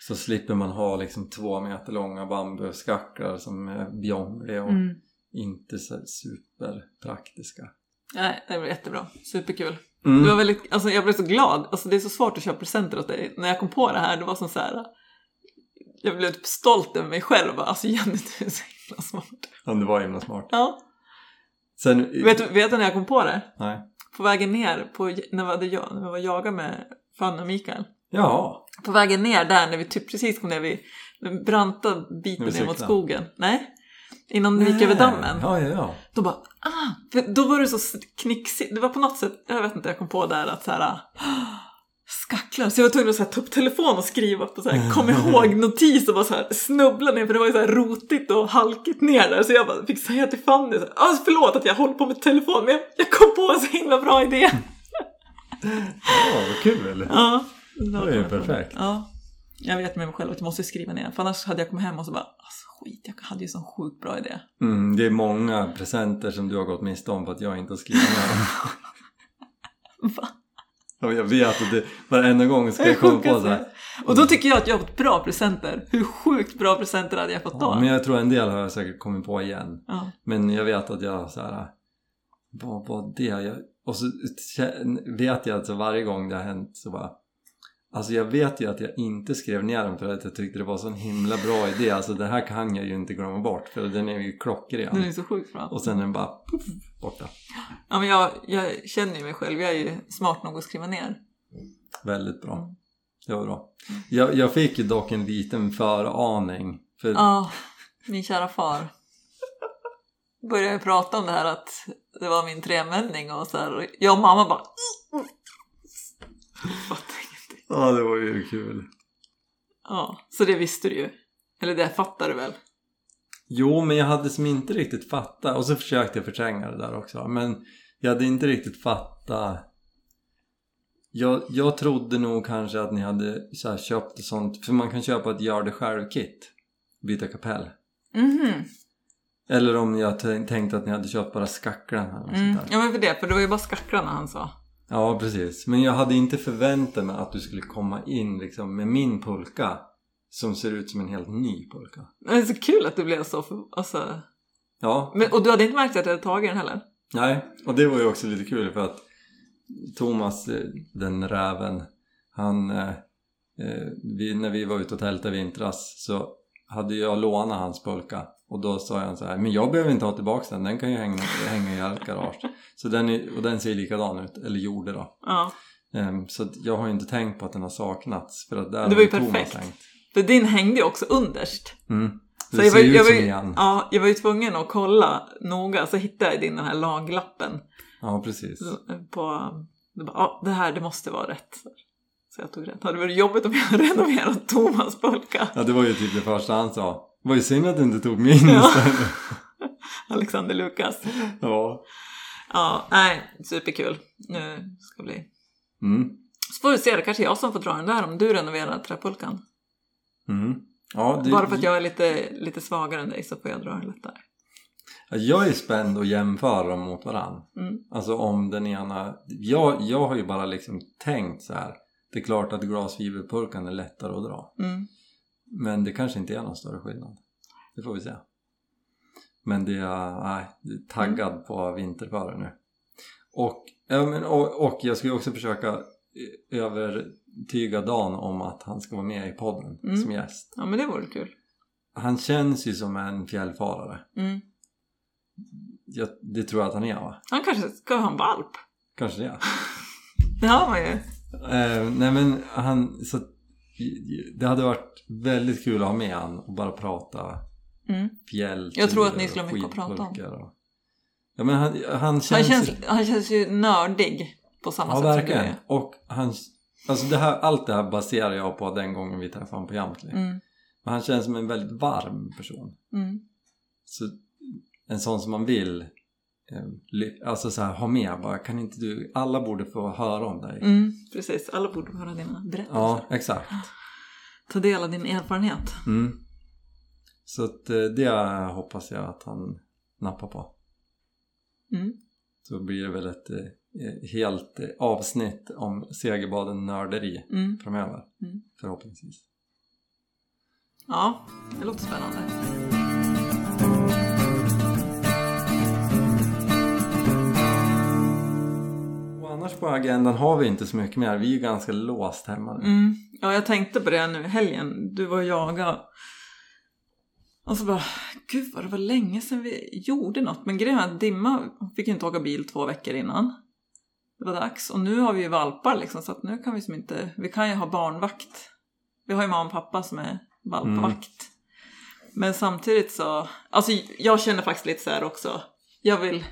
Så slipper man ha liksom två meter långa bambuskacklar som är bjångliga och Mm. inte så superpraktiska. Nej, det var jättebra. Superkul. Mm. Du var väldigt... Alltså jag blev så glad. Alltså det är så svårt att köpa presenter åt dig. När jag kom på det här, det var som så här... Jag blev typ stolt över mig själv. Alltså Jenny, du är så himla smart. Ja, det var himla smart. Ja. Sen, Vet, du- vet du när jag kom på det? Nej. På vägen ner, på, när, jag- när vi var med Fanny och Mikael. Jaha. På vägen ner där, när vi typ precis kom ner vid den branta biten ner mot skogen. Nej. Innan vi gick över dammen. Ja, ja, ja. Då bara, ah! För då var det så knixigt. Det var på något sätt, jag vet inte, jag kom på där att så här, ah, skacklar. Så jag var tvungen att så här, ta upp telefon och skriva på så här, kom ihåg notis och bara så här, snubbla ner för det var ju så här rotigt och halkigt ner där. Så jag bara fick säga till Fanny, så här, ah, förlåt att jag håller på med telefon men jag, jag kom på en så himla bra idé. Ja, vad kul. Ja, Det var ju perfekt. Ja. Jag vet med mig själv att jag måste skriva ner. För annars hade jag kommit hem och så bara, alltså skit, jag hade ju sån sjukt bra idé. Mm, det är många presenter som du har gått miste om för att jag inte har skrivit ner dem. Va? Och jag vet att det, varenda gång ska jag komma på så här. Och då tycker jag att jag har fått bra presenter. Hur sjukt bra presenter hade jag fått då? Ja, men jag tror en del har jag säkert kommit på igen. Ja. Men jag vet att jag så här. Vad var det? Jag, och så vet jag att så varje gång det har hänt så bara Alltså jag vet ju att jag inte skrev ner den för att jag tyckte det var så en himla bra idé. Alltså det här kan jag ju inte glömma bort för den är ju klockren. Den är så sjukt bra. Och sen är den bara puff, borta. Ja, men jag, jag känner ju mig själv. Jag är ju smart nog att skriva ner. Väldigt bra. Det var bra. Jag, jag fick ju dock en liten föraning. För Ja, min kära far. Började ju prata om det här att det var min tremänning och så här. Och jag och mamma bara... Fattar ingenting. ja, det var ju kul. Ja, så det visste du ju. Eller det fattar du väl? Jo, men jag hade som inte riktigt fattat. Och så försökte jag förtränga det där också. Men jag hade inte riktigt fattat. Jag, jag trodde nog kanske att ni hade så köpt sånt. För man kan köpa ett gör det själv-kit. Byta kapell. Mhm. Eller om jag tänkte att ni hade köpt bara eller något Mm. Ja men för det, för det var ju bara skacklarna han sa. Ja, precis. Men jag hade inte förväntat mig att du skulle komma in liksom med min pulka. Som ser ut som en helt ny pulka. Men Det är så kul att du blev så för, alltså, Ja, men, Och du hade inte märkt att jag hade tagit den heller? Nej, och det var ju också lite kul för att Thomas, eh, den räven, han... eh, eh, Vi, när vi var ute och tältade vintras så hade jag lånat hans pulka och då sa jag så här, men jag behöver inte ha tillbaka den, den kan ju hänga, hänga i ert garage. Så den, är, och den ser likadan ut, eller gjorde då. Ja. Ehm, så jag har ju inte tänkt på att den har saknats för att där Det var ju perfekt. hängt. För din hängde ju också underst. Mm. Så det jag ser var, jag, var, ju- ja, jag var ju tvungen att kolla noga, så hittade jag din den här laglappen. Ja, precis. På, det, bara, ja, det här det måste vara rätt. Så jag tog rätt. Det hade varit jobbigt om jag renoverat Thomas pulka. Ja, det var ju typ det första han sa. Det var ju synd att du inte tog min Ja. istället. Alexander Lukas. Ja. Ja, nej, superkul. Nu ska bli... Mm. Så får vi se, det kanske jag som får dra den där om du renoverar träpulkan. Mm. Ja, det, Bara för att jag är lite, lite svagare än dig så får jag dra den lättare. Ja, Jag är spänd att jämföra dem mot varann. Mm. Alltså om den ena... Jag, jag har ju bara liksom tänkt så här. Det är klart att glasfiberpulkan är lättare att dra. Mm. Men det kanske inte är någon större skillnad. Det får vi se. Men det är, är taggad Mm. på vinterföre nu. Och, ja, men, och, och jag ska ju också försöka eh, övertyga Dan om att han ska vara med i podden Mm. som gäst. Ja, men det vore kul. Han känns ju som en fjällfarare. Mm. Jag, det tror jag att han är va? Han kanske ska ha en valp. Kanske det. Det har man ju. Eh, nej men han, så det hade varit väldigt kul att ha med han och bara prata Mm. fjäll. Jag tror att ni skulle ha mycket att prata om. Och, ja men han, han Han, känns... känns, han känns ju nördig på samma ja sätt som verkligen. du är. Och han, alltså det här, allt det här baserar jag på den gången vi träffade honom på Jamtli. Mm. Men han känns som en väldigt varm person. Mm. Så en sån som man vill Alltså så här, ha med bara, kan inte du, alla borde få höra om dig. Mm. Precis, alla borde höra dina berättelser. Ja, exakt. Ta del av din erfarenhet. Mm. Så att eh, det hoppas jag att han nappar på. Mm. Så blir det väl ett eh, helt eh, avsnitt om segerbaden nörderi Mm. framöver. Mm. Förhoppningsvis. Ja, det låter spännande. Annars på agendan har vi inte så mycket mer. Vi är ganska låst hemma nu. Mm. Ja, jag tänkte på det nu i helgen. Du var och jagade. Och så bara, gud vad det var länge sedan vi gjorde något. Men grejen är att Dimma fick ju inte åka bil två veckor innan. Det var dags. Och nu har vi ju valpar liksom, så att nu kan vi som inte, vi kan ju ha barnvakt. Vi har ju mamma och pappa som är valpvakt. Men samtidigt så, alltså jag känner faktiskt lite så här också. Jag vill,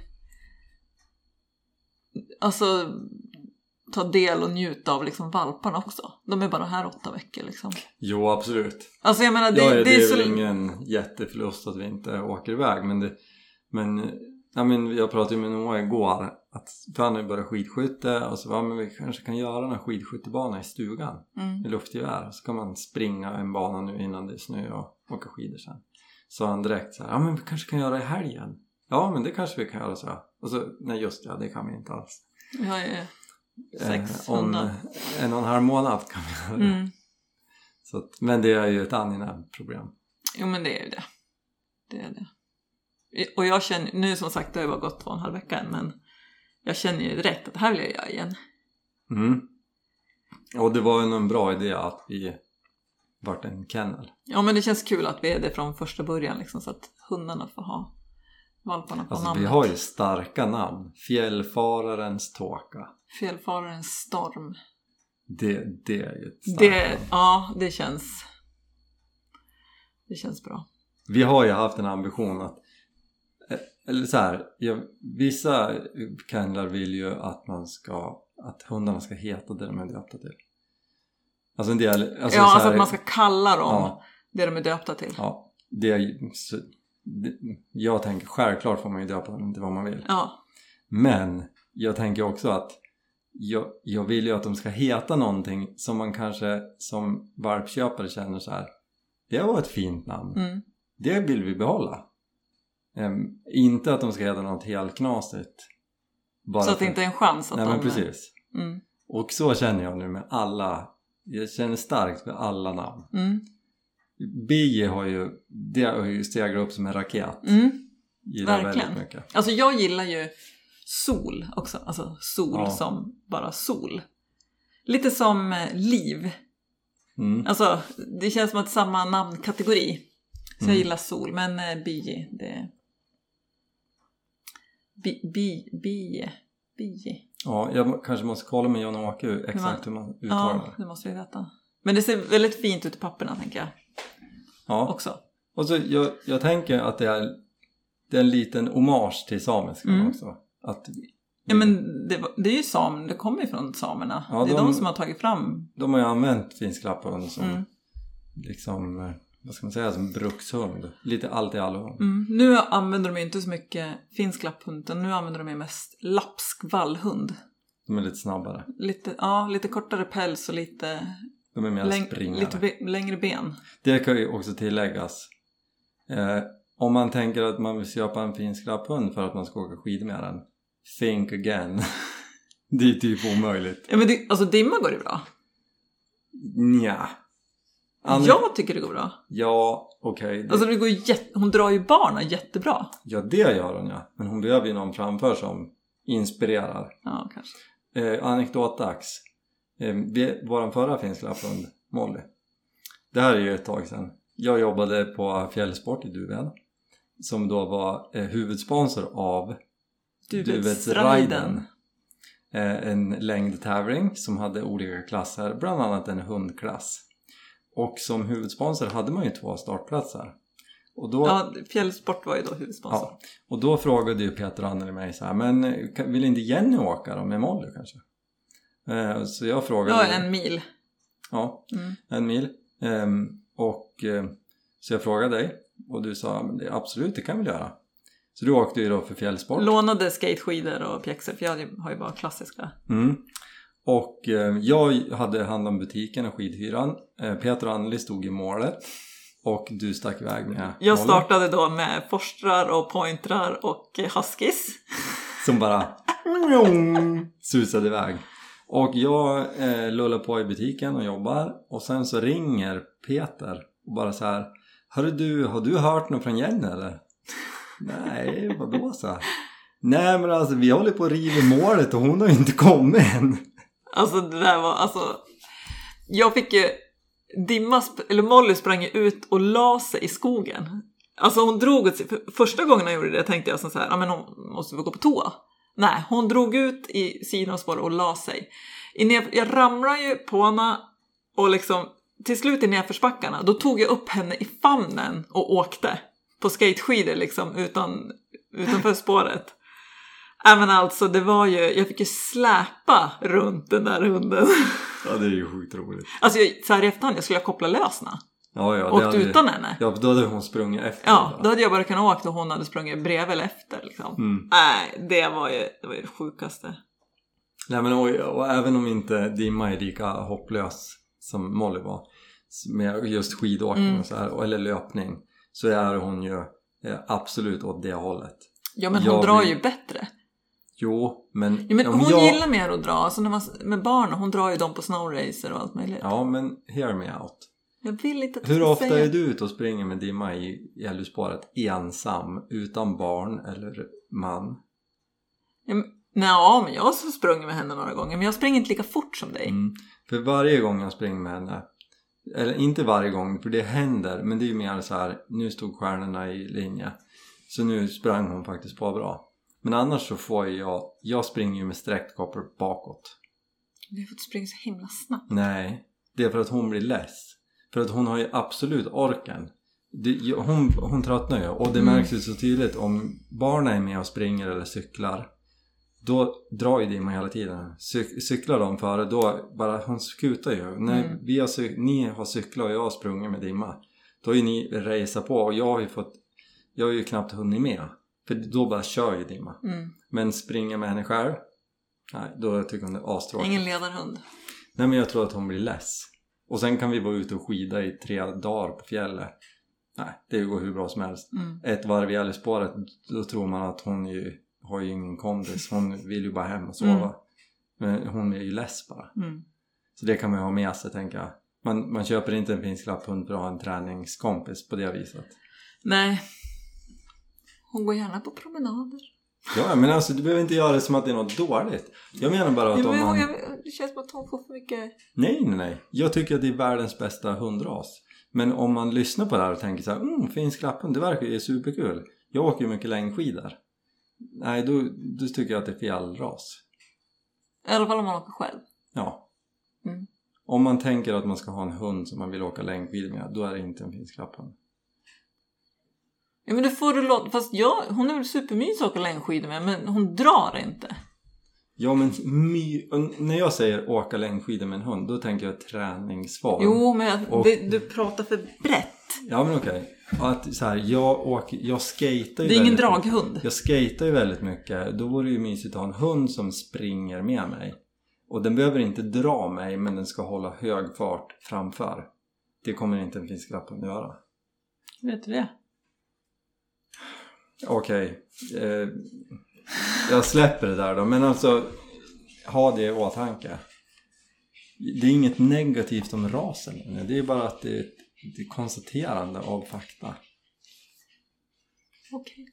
alltså ta del och njuta av liksom valparna också. De är bara här åtta veckor liksom. Jo, absolut. Alltså jag menar det, ja, det, det, är så... väl ingen jätteförlust att vi inte åker iväg. Men, det, men, ja, men jag pratade ju med Noah igår. Att, för han har ju börjat skidskytte. Och så ja, men vi kanske kan göra en skidskjuttebana i stugan. Mm. med luftgevär så kan man springa en bana nu innan det är snö och åka skidor sen. Så han direkt så här, ja men vi kanske kan göra det i helgen. Ja men det kanske vi kan göra så. Och så, nej just det, det kan vi inte alls. Jag är sex Eh, om en och en halv månad kan vi göra det. Mm. Så att, men det är ju ett angenämt problem. Jo men det är ju det. Det är det. Och jag känner, nu som sagt det har ju bara gått två och en halv vecka än, men jag känner ju direkt att det här vill jag göra igen. Mm. Och det var ju en bra idé att vi vart en kennel. Ja men det känns kul att vi är det från första början liksom så att hundarna får ha valparna på Alltså namnet. vi har ju starka namn. Fjällfararens tåka. Fjällfararens storm. Det, det är ju ett starkt Det, namn. ja det känns det känns bra. Vi har ju haft en ambition att eh, eller så här, jag, vissa kennlar vill ju att man ska att hundarna ska heta det de är döpta till. Alltså en del, alltså ja, så alltså här, att man ska kalla dem ja, det de är döpta till. ja, det, det, jag tänker självklart får man ju döpa dem till vad man vill. Ja. Men jag tänker också att jag, jag vill ju att de ska heta någonting som man kanske som valpköpare känner så här. Det var ett fint namn. Mm. Det vill vi behålla. Ehm, inte att de ska heta något helt knasigt. Bara Så att det för- inte är en chans att Nej de... men precis. Mm. Och så känner jag nu med alla. Jag känner starkt för alla namn. Mm. Bie har ju, det har ju stegrat upp som en raket. Mm. Gillar verkligen. väldigt mycket. Alltså jag gillar ju sol också, alltså sol Ja. som bara sol. Lite som eh, liv. Mm. Alltså det känns som att samma namnkategori. Så jag gillar sol, men eh, bie, det... Bie, bie. Ja, jag kanske måste kolla med Jan-Åke exakt hur man uttalar Ja, det. det måste vi veta. Men det ser väldigt fint ut i papperna tänker jag Ja. också. Och så jag, jag tänker att det är, det är en liten hommage till samiskan Mm. också. Att Ja men det, det är ju sam, det kommer ju från samerna. Ja, det är de- de som har tagit fram. de har ju använt finsklapphund som Mm. liksom, eh, vad ska man säga, som brukshund. Lite allt i allo. Mm. Nu använder de ju inte så mycket finsk lapphund utan nu använder de ju mest lapsk vallhund. De är lite snabbare. Lite, ja, lite kortare päls och lite, De är mer läng- springare. lite be- längre ben. Det kan ju också tilläggas. Eh, om man tänker att man vill köpa en finsklapphund för att man ska åka skidor med den. Think again. det är typ omöjligt. Ja men det, alltså dimma går ju bra. Nja. Ann- Jag tycker det går bra. Ja, okej. det- Alltså det går jätte, hon drar ju barnen jättebra. Ja, det gör hon ja. Men hon behöver ju någon framför som inspirerar. Ja kanske. Eh, anekdotdags. Eh, vi- vår förra finsklapphund, Molly. Det här är ju ett tag sedan. Jag jobbade på Fjällsport i Duved. Som då var eh, huvudsponsor av Duvedsriden. Eh, en längdtävling som hade olika klasser, bland annat en hundklass. Och som huvudsponsor hade man ju två startplatser. Och då, Ja, Fjällsport var ju då huvudsponsor. Ja, och då frågade ju Peter och Anneli mig så här, men eh, vill inte Jenny åka då med Molly kanske? Eh, så jag frågade... Ja, en mil. Ja, Mm. en mil. Ehm, och eh, så jag frågade dig och du sa, absolut det kan vi göra. Så du åkte ju då för fjällsport. Lånade skateskidor och pjäxor för jag har ju bara klassiska. Mm. Och eh, jag hade hand om butiken och skidhyran. Eh, Peter och Anneli stod i målet. Och du stack iväg med Jag Molly, startade då med forstrar och pointrar och eh, huskies. Som bara susade iväg. Och jag eh, lullar på i butiken och jobbar. Och sen så ringer Peter och bara så här. Hörru du, har du hört något från Jenny eller? Nej, vadå så? här? Nej men alltså vi håller på att riva målet och hon har ju inte kommit än. Alltså det där var alltså... Jag fick ju... Dimma, eller Molly sprang ju ut och la sig i skogen. Alltså hon drog åt sig. för Första gången hon gjorde det tänkte jag så här, ja men hon måste väl gå på toa. Nej, hon drog ut i sidospår och la sig. Jag ramlade ju på henne och liksom till slut i nedförsbackarna då tog jag upp henne i famnen och åkte på skateskidor liksom utan, utanför spåret. Men alltså det var ju, jag fick ju släpa runt den där hunden. Ja det är ju sjukt roligt. Alltså jag, så här i efterhand, jag skulle ha kopplat lös henne. Ja, ja, Åkt hade- utan henne. Ja, då hade hon sprungit efter. Ja, då hade jag bara kunnat åka och hon hade sprungit bredvid eller efter liksom. Mm. Nej, det var ju det, var ju det sjukaste. Nej men och, och även om inte Dimma är lika hopplös som Molly var med just skidåkning Mm. och så här, eller löpning så är hon ju eh, absolut åt det hållet. Ja men Jag hon drar vill- ju bättre. Jo, men... Ja, men hon jag, gillar mer att dra, alltså när man, med barn, hon drar ju dem på snowracer och allt möjligt. Ja, men hear me out. Jag vill inte att du Hur ska ofta säga... är du ute och springer med Dimma i i Älvspåret ensam, utan barn eller man? Ja, men jag har sprungit med henne några gånger, men jag springer inte lika fort som dig. Mm. För varje gång jag springer med henne eller inte varje gång för det händer men det är ju mer så här nu stod stjärnorna i linje så nu sprang hon faktiskt på bra men annars så får jag jag springer ju med sträckt koppel bakåt Du har fått springa så himla snabbt. nej det är för att hon blir less för att hon har ju absolut orken det, hon, hon tröttnar ju och det Mm. märks ju så tydligt om barnen är med och springer eller cyklar då drar ju Dimma hela tiden. Cy- cyklar de före då bara, hon skutar ju. När Mm. vi har ni har cyklat och jag har sprungit med Dimma. Då har ju ni raceat på och jag har ju fått, jag har ju knappt hunnit med. För då bara kör ju Dimma. Mm. Men springa med henne själv, nej då tycker hon det är astråkigt. Ingen ledarhund. Nej men jag tror att hon blir less. Och sen kan vi vara ute och skida i tre dagar på fjället. Nej, det går hur bra som helst. Mm. Ett varv i Älvspåret, då tror man att hon ju, har ju ingen kondis. Hon vill ju bara hem och sova. Mm. Men hon är ju less bara. Mm. Så det kan man ju ha med sig tänker jag. Man, man köper inte en finsklapphund för att ha en träningskompis på det viset. Nej. Hon går gärna på promenader. Ja, men alltså du behöver inte göra det som att det är något dåligt. Jag menar bara att om man... jag, det känns som att hon får för mycket... Nej, nej, nej. Jag tycker att det är världens bästa hundras. Men om man lyssnar på det här och tänker så här, mm, finsk lapphund, det verkar ju superkul. Jag åker ju mycket längdskidor. Nej, då, då tycker jag att det är fel ras. I alla fall om man åker själv. Ja. Mm. Om man tänker att man ska ha en hund som man vill åka längdskidor med, då är det inte en finsk lapphund. Ja men det får du låta, fast jag, hon är väl supermysig att åka längdskidor med men hon drar inte. Ja men my, när jag säger åka längdskidor med en hund, då tänker jag träningsform. Jo men jag, Och- det, du pratar för brett. Ja men okej. Att så här, jag åker, jag skejtar ju Det är ingen väldigt mycket. draghund. Jag skejtar ju väldigt mycket. Då vore det ju mysigt att ha en hund som springer med mig. Och den behöver inte dra mig men den ska hålla hög fart framför. Det kommer inte en finsk lapphund göra. Vet du det? Okej. Eh, jag släpper det där då. Men alltså, ha det i åtanke. Det är inget negativt om rasen. Det är bara att det är ett, konstaterande av fakta. Okej.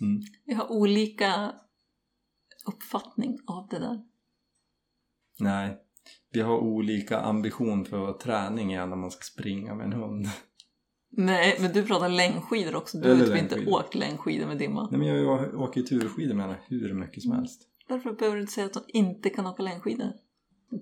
Mm. Vi har olika uppfattning av det där. Nej. Vi har olika ambition för träning är när man ska springa med en hund. Nej, men du pratar längdskidor också. Du har Eller ju typ inte åkt längdskidor med Dimma. Nej men jag åker ju turskidor med henne hur mycket som helst. Därför behöver du inte säga att hon inte kan åka längdskidor.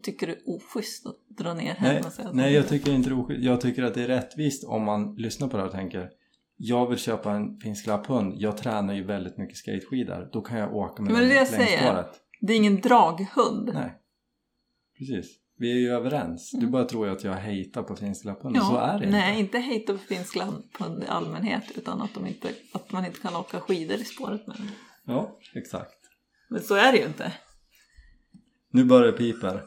Tycker det är oschysst att dra ner henne Nej, och säga att nej jag tycker inte det är oskyldigt. Jag tycker att det är rättvist om man lyssnar på det här och tänker Jag vill köpa en finsk lapphund. Jag tränar ju väldigt mycket skateskidor. Då kan jag åka med Men det är det jag den säger. Det är ingen draghund. Nej. Precis. Vi är ju överens. Du bara tror ju att jag hatar på finsk lapphund. Så är det nej, inte. inte hejta på finsk lapphund i allmänhet utan att, inte, att man inte kan åka skidor i spåret med dem. Ja, exakt. Men så är det ju inte. Nu börjar det piper. Är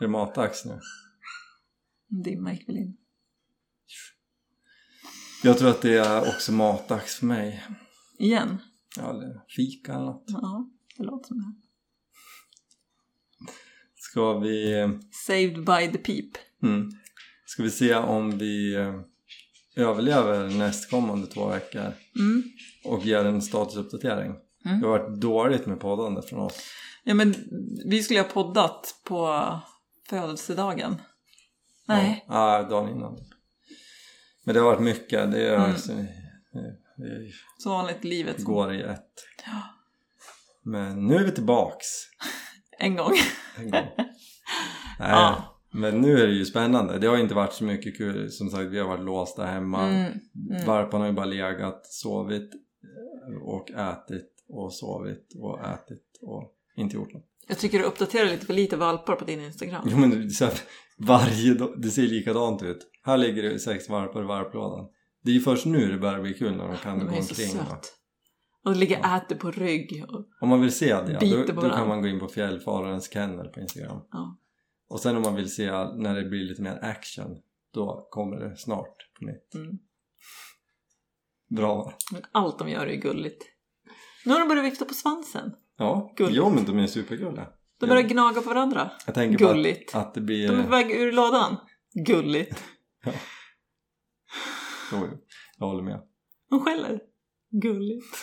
det matdags nu? Dimma gick väl in. Jag tror att det är också matdags för mig. Igen. Ja, eller fika eller något. Ja, det låter som det. Ska vi... Saved by the peep. Mm. Ska vi se om vi eh, överlever nästkommande två veckor Mm. och ger en statusuppdatering. Mm. Det har varit dåligt med poddande från oss. Ja men vi skulle ha poddat på födelsedagen. Nej. Ja, ah, dagen innan. Men det har varit mycket. Det, är, Mm. alltså, Så vanligt livet. går i ett. Ja. Men nu är vi tillbaks. En gång. En gång. Nej, Ja. men nu är det ju spännande. Det har inte varit så mycket kul. Som sagt, vi har varit låsta hemma. Mm. Mm. Varparna har ju bara legat, sovit eh, och ätit och sovit och ätit och inte gjort något. Jag tycker du uppdaterar lite för lite valpar på din Instagram. Jo men det, är så här, varje dag, det ser likadant ut. Här ligger det sex varpar i varplådan. Det är ju först nu det börjar bli kul när de kan De gå så omkring. va? söt. Och ligger och äter på rygg. Och, Om man vill se det, Biter då, då kan man gå in på Fjällfararens kennel på Instagram. ja. Och sen om man vill se när det blir lite mer action, då kommer det snart på nytt. mm. Bra? Men Allt de gör är gulligt. Nu har de börjat vifta på svansen. Ja, Gulligt. jo men de är supergulliga. De börjar gnaga på varandra. Jag tänker på Gulligt. att, att det blir... De är på väg ur lådan. Gulligt. Jo, jag håller med. De skäller. Gulligt.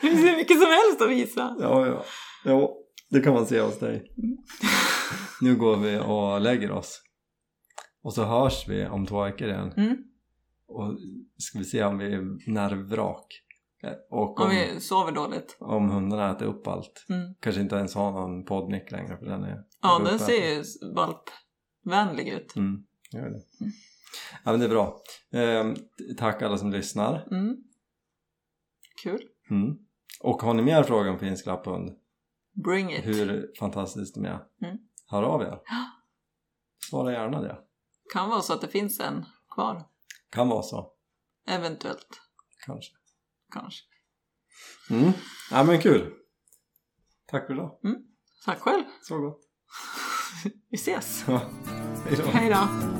Det finns hur mycket som helst att visa. Ja, ja. Jo, det kan man se hos dig. Nu går vi och lägger oss. Och så hörs vi om två veckor igen. Mm. Och ska vi se om vi är nervvrak. Eh, Och om, Om vi sover dåligt. om hundarna äter upp allt. Mm. Kanske inte ens har någon poddmick längre för den är Ja, den uppe. ser ju valpvänlig ut. Mm, gör det. Ja men det är bra. Ehm, tack alla som lyssnar. Mm. Kul. Mm. Och har ni mer frågor om finsk lapphund? Bring it. Hur fantastiskt de är? Mm. Hör av er. Svara gärna det. Kan vara så att det finns en kvar. Kan vara så. Eventuellt. Kanske. Kanske. Mm. Ja men kul. Tack för idag. Tack själv. Så gott. Vi ses. Hej då.